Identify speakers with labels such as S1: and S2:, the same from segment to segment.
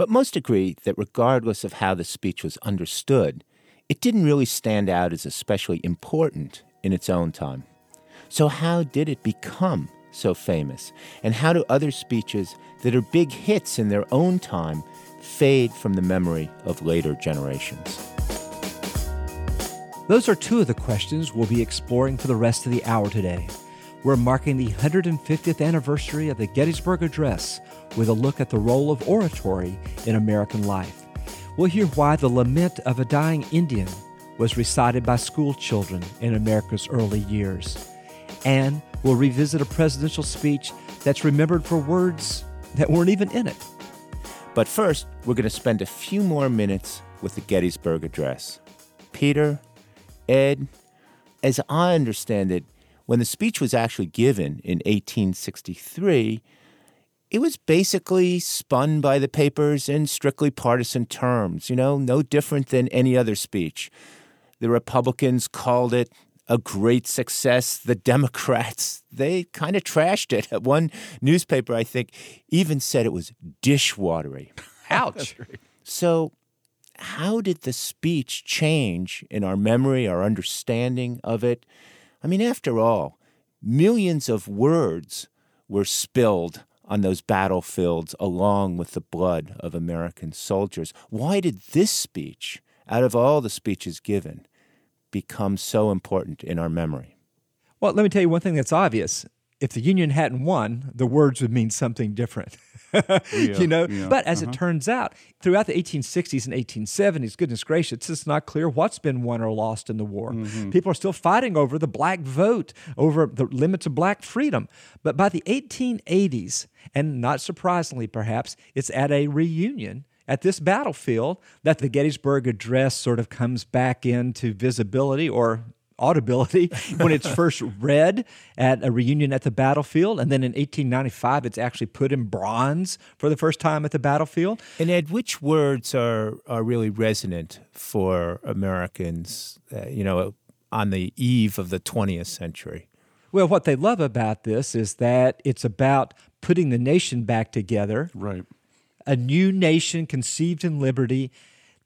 S1: But most agree that regardless of how the speech was understood, it didn't really stand out as especially important in its own time. So, how did it become so famous? And how do other speeches that are big hits in their own time fade from the memory of later generations?
S2: Those are two of the questions we'll be exploring for the rest of the hour today. We're marking the 150th anniversary of the Gettysburg Address with a look at the role of oratory in American life. We'll hear why the lament of a dying Indian was recited by school children in America's early years. And we'll revisit a presidential speech that's remembered for words that weren't even in it.
S1: But first, we're going to spend a few more minutes with the Gettysburg Address. Peter, Ed, as I understand it, when the speech was actually given in 1863, it was basically spun by the papers in strictly partisan terms, you know, no different than any other speech. The Republicans called it a great success. The Democrats, they kind of trashed it. One newspaper, I think, even said it was dishwatery.
S2: Ouch.
S1: So, how did the speech change in our memory, our understanding of it? I mean, after all, millions of words were spilled on those battlefields along with the blood of American soldiers. Why did this speech, out of all the speeches given, become so important in our memory?
S2: Well, let me tell you one thing that's obvious. If the Union hadn't won, the words would mean something different. you know,
S3: yeah,
S2: but as
S3: uh-huh.
S2: it turns out, throughout the 1860s and 1870s, goodness gracious, it's not clear what's been won or lost in the war.
S3: Mm-hmm.
S2: People are still fighting over the black vote, over the limits of black freedom. But by the 1880s, and not surprisingly perhaps, it's at a reunion at this battlefield that the Gettysburg Address sort of comes back into visibility or audibility when it's first read at a reunion at the battlefield. And then in 1895, it's actually put in bronze for the first time at the battlefield.
S1: And Ed, which words are, are really resonant for Americans, uh, you know, on the eve of the 20th century?
S2: Well, what they love about this is that it's about putting the nation back together,
S3: Right.
S2: a new nation conceived in liberty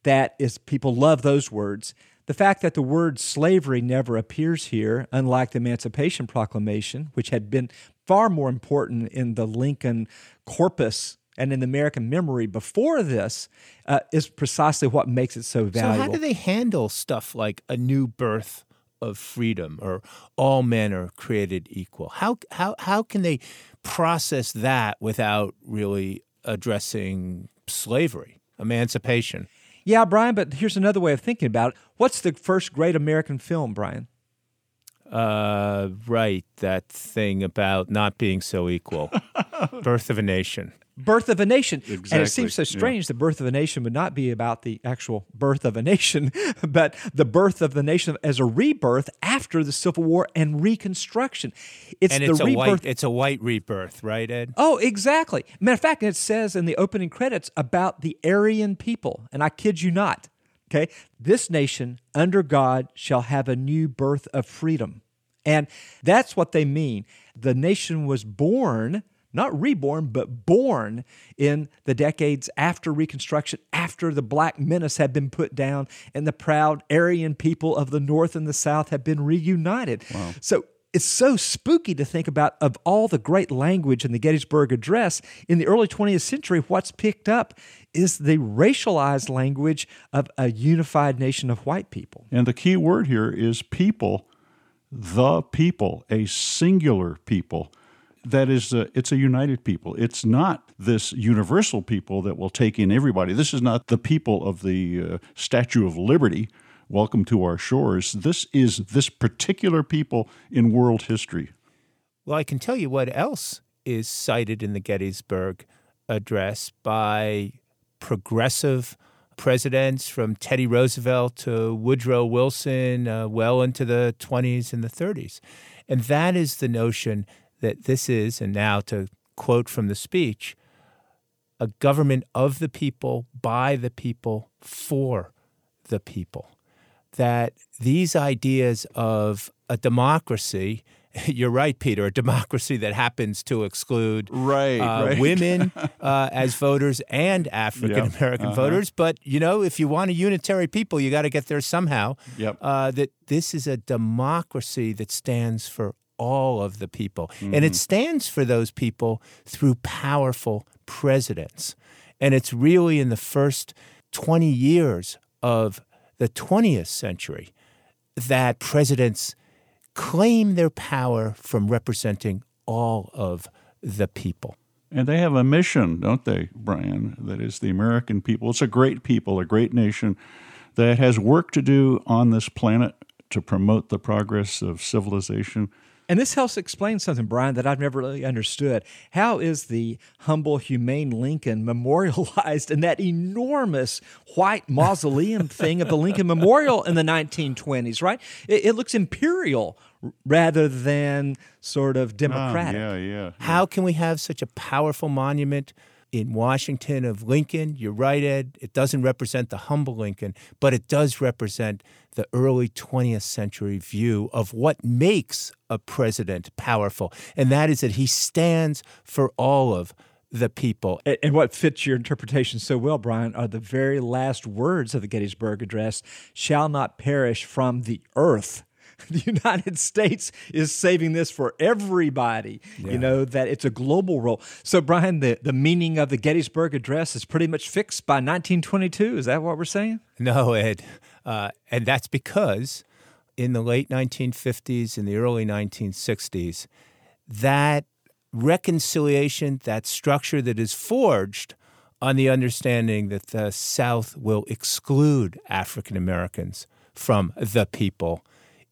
S2: that is people love those words the fact that the word slavery never appears here unlike the emancipation proclamation which had been far more important in the lincoln corpus and in the american memory before this uh, is precisely what makes it so valuable
S1: So, how do they handle stuff like a new birth of freedom or all men are created equal? How, how, how can they process that without really addressing slavery, emancipation?
S2: Yeah brian but here's another way of thinking about it what's the first great american film brian
S1: Uh, right, that thing about not being so equal. Birth of a Nation.
S2: Birth of a nation. And it seems so
S3: yeah.
S2: strange the birth of a nation would not be about the actual birth of a nation, but the birth of the nation as a rebirth after the Civil War and Reconstruction. It's
S1: And
S2: the
S1: it's a
S2: rebirth.
S1: white it's a white rebirth, right, Ed?
S2: Oh, exactly. Matter of fact, it says in the opening credits about the Aryan people, and I kid you not. Okay, this nation under God shall have a new birth of freedom, and that's what they mean. The nation was born, not reborn, but born in the decades after Reconstruction, after the Black Menace had been put down, and the proud Aryan people of the North and the South had been reunited. So it's so spooky to think about of all the great language in the Gettysburg Address in the early 20th century what's picked up is the racialized language of a unified nation of white people.
S3: And the key word here is people, the people, a singular people. That is, a, it's a united people. It's not this universal people that will take in everybody. This is not the people of the uh, Statue of Liberty. Welcome to our shores. This is this particular people in world history.
S1: Well, I can tell you what else is cited in the Gettysburg Address by progressive presidents from Teddy Roosevelt to Woodrow Wilson, uh, well into the 20s and the 30s. And that is the notion that this is, and now to quote from the speech, a government of the people, by the people, for the people. That these ideas of a democracy you're right, Peter, a democracy that happens to exclude
S3: Right,
S1: uh,
S3: right.
S1: women uh, as voters and African American
S3: uh-huh.
S1: voters. But, you know, if you want a unitary people, you got to get there somehow.
S3: Yep.
S1: Uh, that this is a democracy that stands for all of the people. And
S3: Mm-hmm.
S1: it stands for those people through powerful presidents. And it's really in the first 20 years of the 20th century that presidents claim their power from representing all of the people.
S3: And they have a mission, don't they, Brian? That is the American people. It's a great people, a great nation that has work to do on this planet to promote the progress of civilization.
S2: And this helps explain something, Brian, that I've never really understood. How is the humble, humane Lincoln memorialized in that enormous white mausoleum thing of the Lincoln Memorial in the 1920s, right? It, it looks imperial rather than sort of
S3: Ah,
S2: democratic.
S3: yeah, yeah.
S1: How can we have such a powerful monument in Washington of Lincoln? You're right, Ed. It doesn't represent the humble Lincoln, but it does represent the early 20th century view of what makes a president powerful. And that is that he stands for all of the people.
S2: And- what fits your interpretation so well, Brian, are the very last words of the Gettysburg Address shall not perish from the earth. The United States is saving this for everybody. You know, that it's a global role. So, Brian, the, the meaning of the Gettysburg Address is pretty much fixed by 1922. Is that what we're saying?
S1: No, Ed. Uh, and that's because in the late 1950s and the early 1960s, that reconciliation, that structure that is forged on the understanding that the South will exclude African Americans from the people,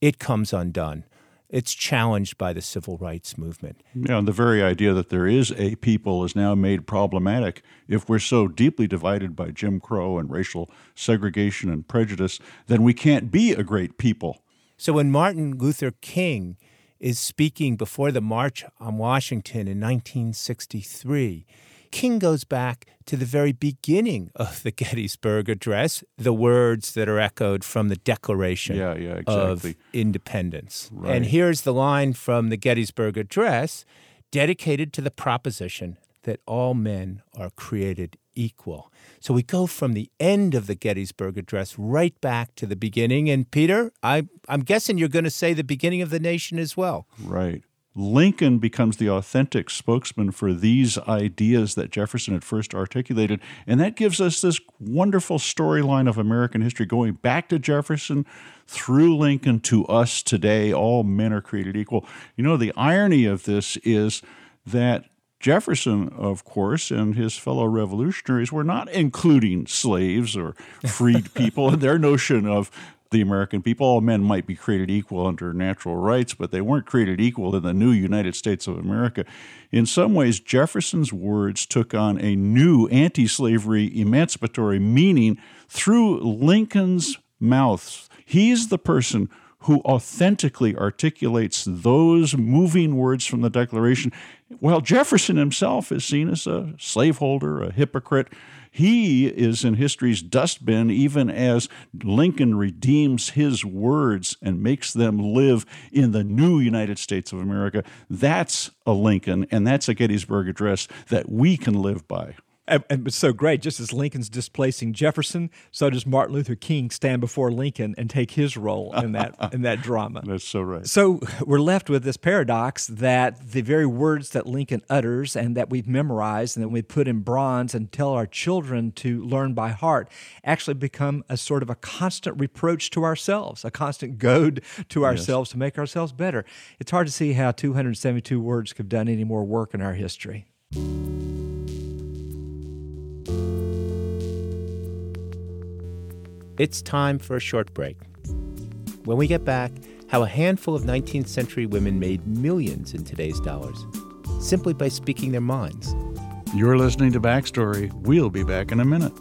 S1: it comes undone. It's challenged by the civil rights movement.
S3: Yeah, and the very idea that there is a people is now made problematic if we're so deeply divided by Jim Crow and racial segregation and prejudice, then we can't be a great people.
S1: So when Martin Luther King is speaking before the March on Washington in 1963, King goes back to the very beginning of the Gettysburg Address, the words that are echoed from the Declaration
S3: Yeah, yeah,
S1: of. Independence.
S3: Right.
S1: And here's the line from the Gettysburg Address dedicated to the proposition that all men are created equal. So we go from the end of the Gettysburg Address right back to the beginning. And Peter, I, I'm guessing you're going to say the beginning of the nation as well.
S3: Right. Lincoln becomes the authentic spokesman for these ideas that Jefferson had first articulated. And that gives us this wonderful storyline of American history going back to Jefferson, through Lincoln to us today. All men are created equal. You know, the irony of this is that Jefferson, of course, and his fellow revolutionaries were not including slaves or freed people in their notion of the American people. All men might be created equal under natural rights, but they weren't created equal in the new United States of America. In some ways, Jefferson's words took on a new anti slavery emancipatory meaning through Lincoln's mouth. He's the person who authentically articulates those moving words from the Declaration, while Jefferson himself is seen as a slaveholder, a hypocrite. He is in history's dustbin, even as Lincoln redeems his words and makes them live in the new United States of America. That's a Lincoln, and that's a Gettysburg Address that we can live by.
S2: And, and it's so great. Just as Lincoln's displacing Jefferson, so does Martin Luther King stand before Lincoln and take his role in that in that drama.
S3: That's so right.
S2: So we're left with this paradox that the very words that Lincoln utters and that we've memorized and that we put in bronze and tell our children to learn by heart actually become a sort of a constant reproach to ourselves, a constant goad to ourselves to make ourselves better. It's hard to see how 272 words could have done any more work in our history.
S1: It's time for a short break. When we get back, how a handful of 19th century women made millions in today's dollars simply by speaking their minds.
S3: You're listening to Backstory. We'll be back in a minute.